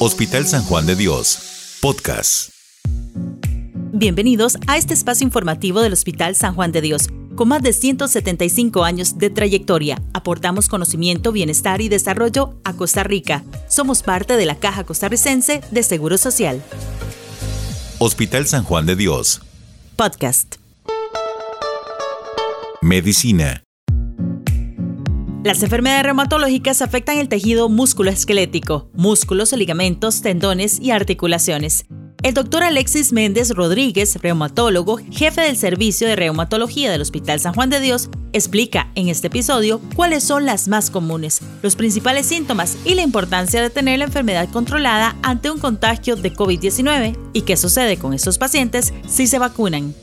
Hospital San Juan de Dios, podcast. Bienvenidos a este espacio informativo del Hospital San Juan de Dios. Con más de 175 años de trayectoria, aportamos conocimiento, bienestar y desarrollo a Costa Rica. Somos parte de la Caja Costarricense de Seguro Social. Hospital San Juan de Dios. Podcast. Medicina. Las enfermedades reumatológicas afectan el tejido musculoesquelético, músculos, ligamentos, tendones y articulaciones. El doctor Alexis Méndez Rodríguez, reumatólogo, jefe del servicio de reumatología del Hospital San Juan de Dios, explica en este episodio cuáles son las más comunes, los principales síntomas y la importancia de tener la enfermedad controlada ante un contagio de COVID-19 y qué sucede con estos pacientes si se vacunan.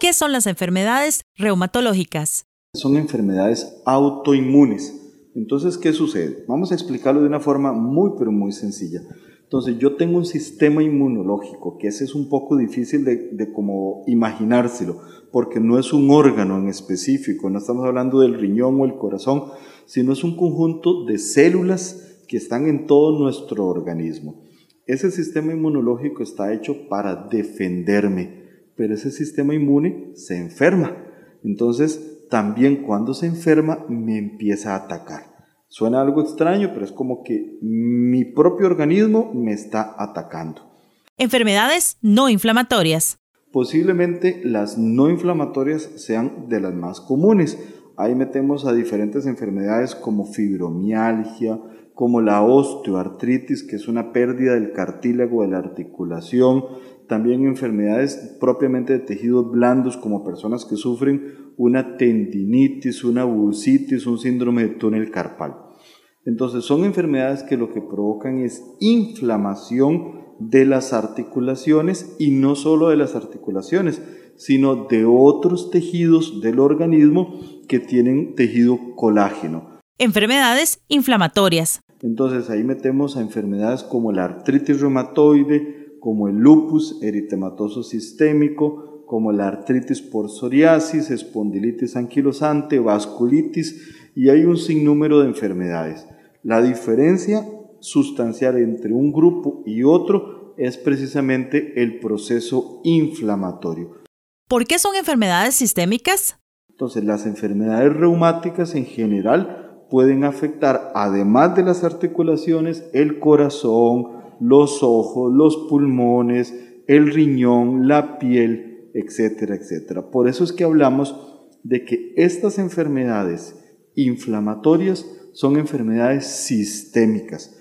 ¿Qué son las enfermedades reumatológicas? Son enfermedades autoinmunes. Entonces, ¿qué sucede? Vamos a explicarlo de una forma muy, pero muy sencilla. Entonces, yo tengo un sistema inmunológico, que ese es un poco difícil de, como imaginárselo, porque no es un órgano en específico, no estamos hablando del riñón o el corazón, sino es un conjunto de células que están en todo nuestro organismo. Ese sistema inmunológico está hecho para defenderme, pero ese sistema inmune se enferma. Entonces, también cuando se enferma me empieza a atacar. Suena algo extraño, pero es como que mi propio organismo me está atacando. Enfermedades no inflamatorias. Posiblemente las no inflamatorias sean de las más comunes. Ahí metemos a diferentes enfermedades como fibromialgia, como la osteoartritis, que es una pérdida del cartílago de la articulación, también enfermedades propiamente de tejidos blandos como personas que sufren una tendinitis, una bursitis, un síndrome de túnel carpal. Entonces son enfermedades que lo que provocan es inflamación de las articulaciones y no solo de las articulaciones, sino de otros tejidos del organismo que tienen tejido colágeno. Enfermedades inflamatorias. Entonces ahí metemos a enfermedades como la artritis reumatoide, como el lupus eritematoso sistémico, como la artritis por psoriasis, espondilitis anquilosante, vasculitis y hay un sinnúmero de enfermedades. La diferencia sustancial entre un grupo y otro es precisamente el proceso inflamatorio. ¿Por qué son enfermedades sistémicas? Entonces, las enfermedades reumáticas en general pueden afectar, además de las articulaciones, el corazón, los ojos, los pulmones, el riñón, la piel, etcétera, etcétera. Por eso es que hablamos de que estas enfermedades inflamatorias son enfermedades sistémicas.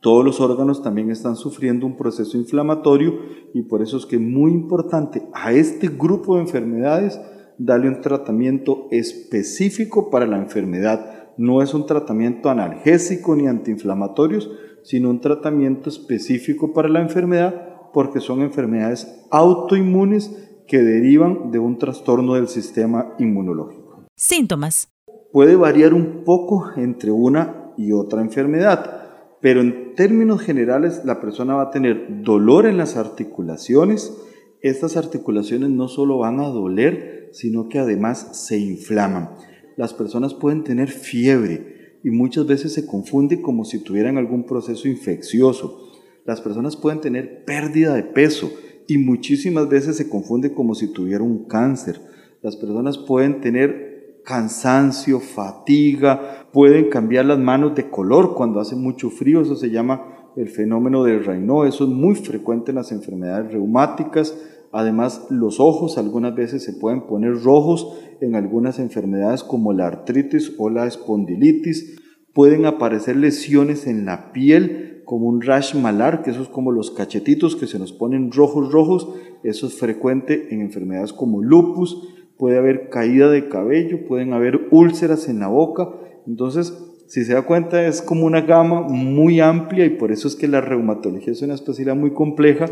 Todos los órganos también están sufriendo un proceso inflamatorio y por eso es que es muy importante a este grupo de enfermedades darle un tratamiento específico para la enfermedad. No es un tratamiento analgésico ni antiinflamatorios, sino un tratamiento específico para la enfermedad porque son enfermedades autoinmunes que derivan de un trastorno del sistema inmunológico. Síntomas. Puede variar un poco entre una y otra enfermedad, pero en términos generales la persona va a tener dolor en las articulaciones. Estas articulaciones no solo van a doler, sino que además se inflaman. Las personas pueden tener fiebre y muchas veces se confunde como si tuvieran algún proceso infeccioso. Las personas pueden tener pérdida de peso y muchísimas veces se confunde como si tuviera un cáncer. Las personas pueden tener cansancio, fatiga, pueden cambiar las manos de color cuando hace mucho frío, eso se llama el fenómeno del Raynaud, eso es muy frecuente en las enfermedades reumáticas. Además, los ojos algunas veces se pueden poner rojos en algunas enfermedades como la artritis o la espondilitis. Pueden aparecer lesiones en la piel como un rash malar, que eso es como los cachetitos que se nos ponen rojos, rojos. Eso es frecuente en enfermedades como lupus. Puede haber caída de cabello, pueden haber úlceras en la boca. Entonces, si se da cuenta, es como una gama muy amplia y por eso es que la reumatología es una especialidad muy compleja.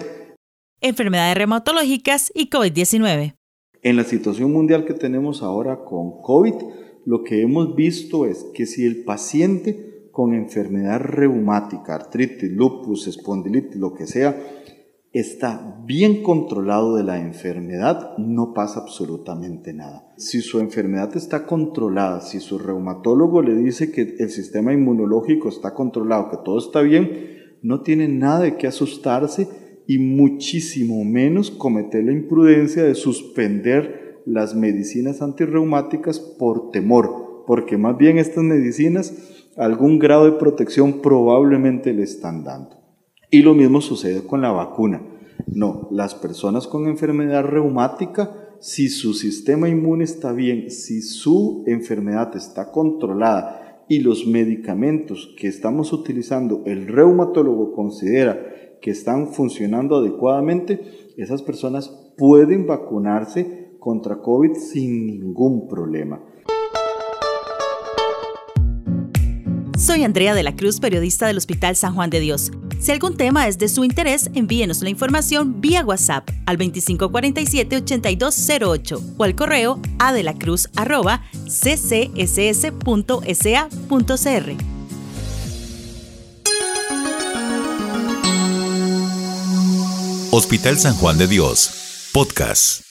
Enfermedades reumatológicas y COVID-19. En la situación mundial que tenemos ahora con COVID, lo que hemos visto es que si el paciente con enfermedad reumática, artritis, lupus, espondilitis, lo que sea, está bien controlado de la enfermedad, no pasa absolutamente nada. Si su enfermedad está controlada, si su reumatólogo le dice que el sistema inmunológico está controlado, que todo está bien, no tiene nada de qué asustarse y muchísimo menos cometer la imprudencia de suspender las medicinas antirreumáticas por temor, porque más bien estas medicinas algún grado de protección probablemente le están dando. Y lo mismo sucede con la vacuna. No, las personas con enfermedad reumática, si su sistema inmune está bien, si su enfermedad está controlada y los medicamentos que estamos utilizando, el reumatólogo considera que están funcionando adecuadamente, esas personas pueden vacunarse contra COVID sin ningún problema. Soy Andrea de la Cruz, periodista del Hospital San Juan de Dios. Si algún tema es de su interés, envíenos la información vía WhatsApp al 2547-8208 o al correo adelacruz.ccss.sa.cr. Hospital San Juan de Dios, podcast.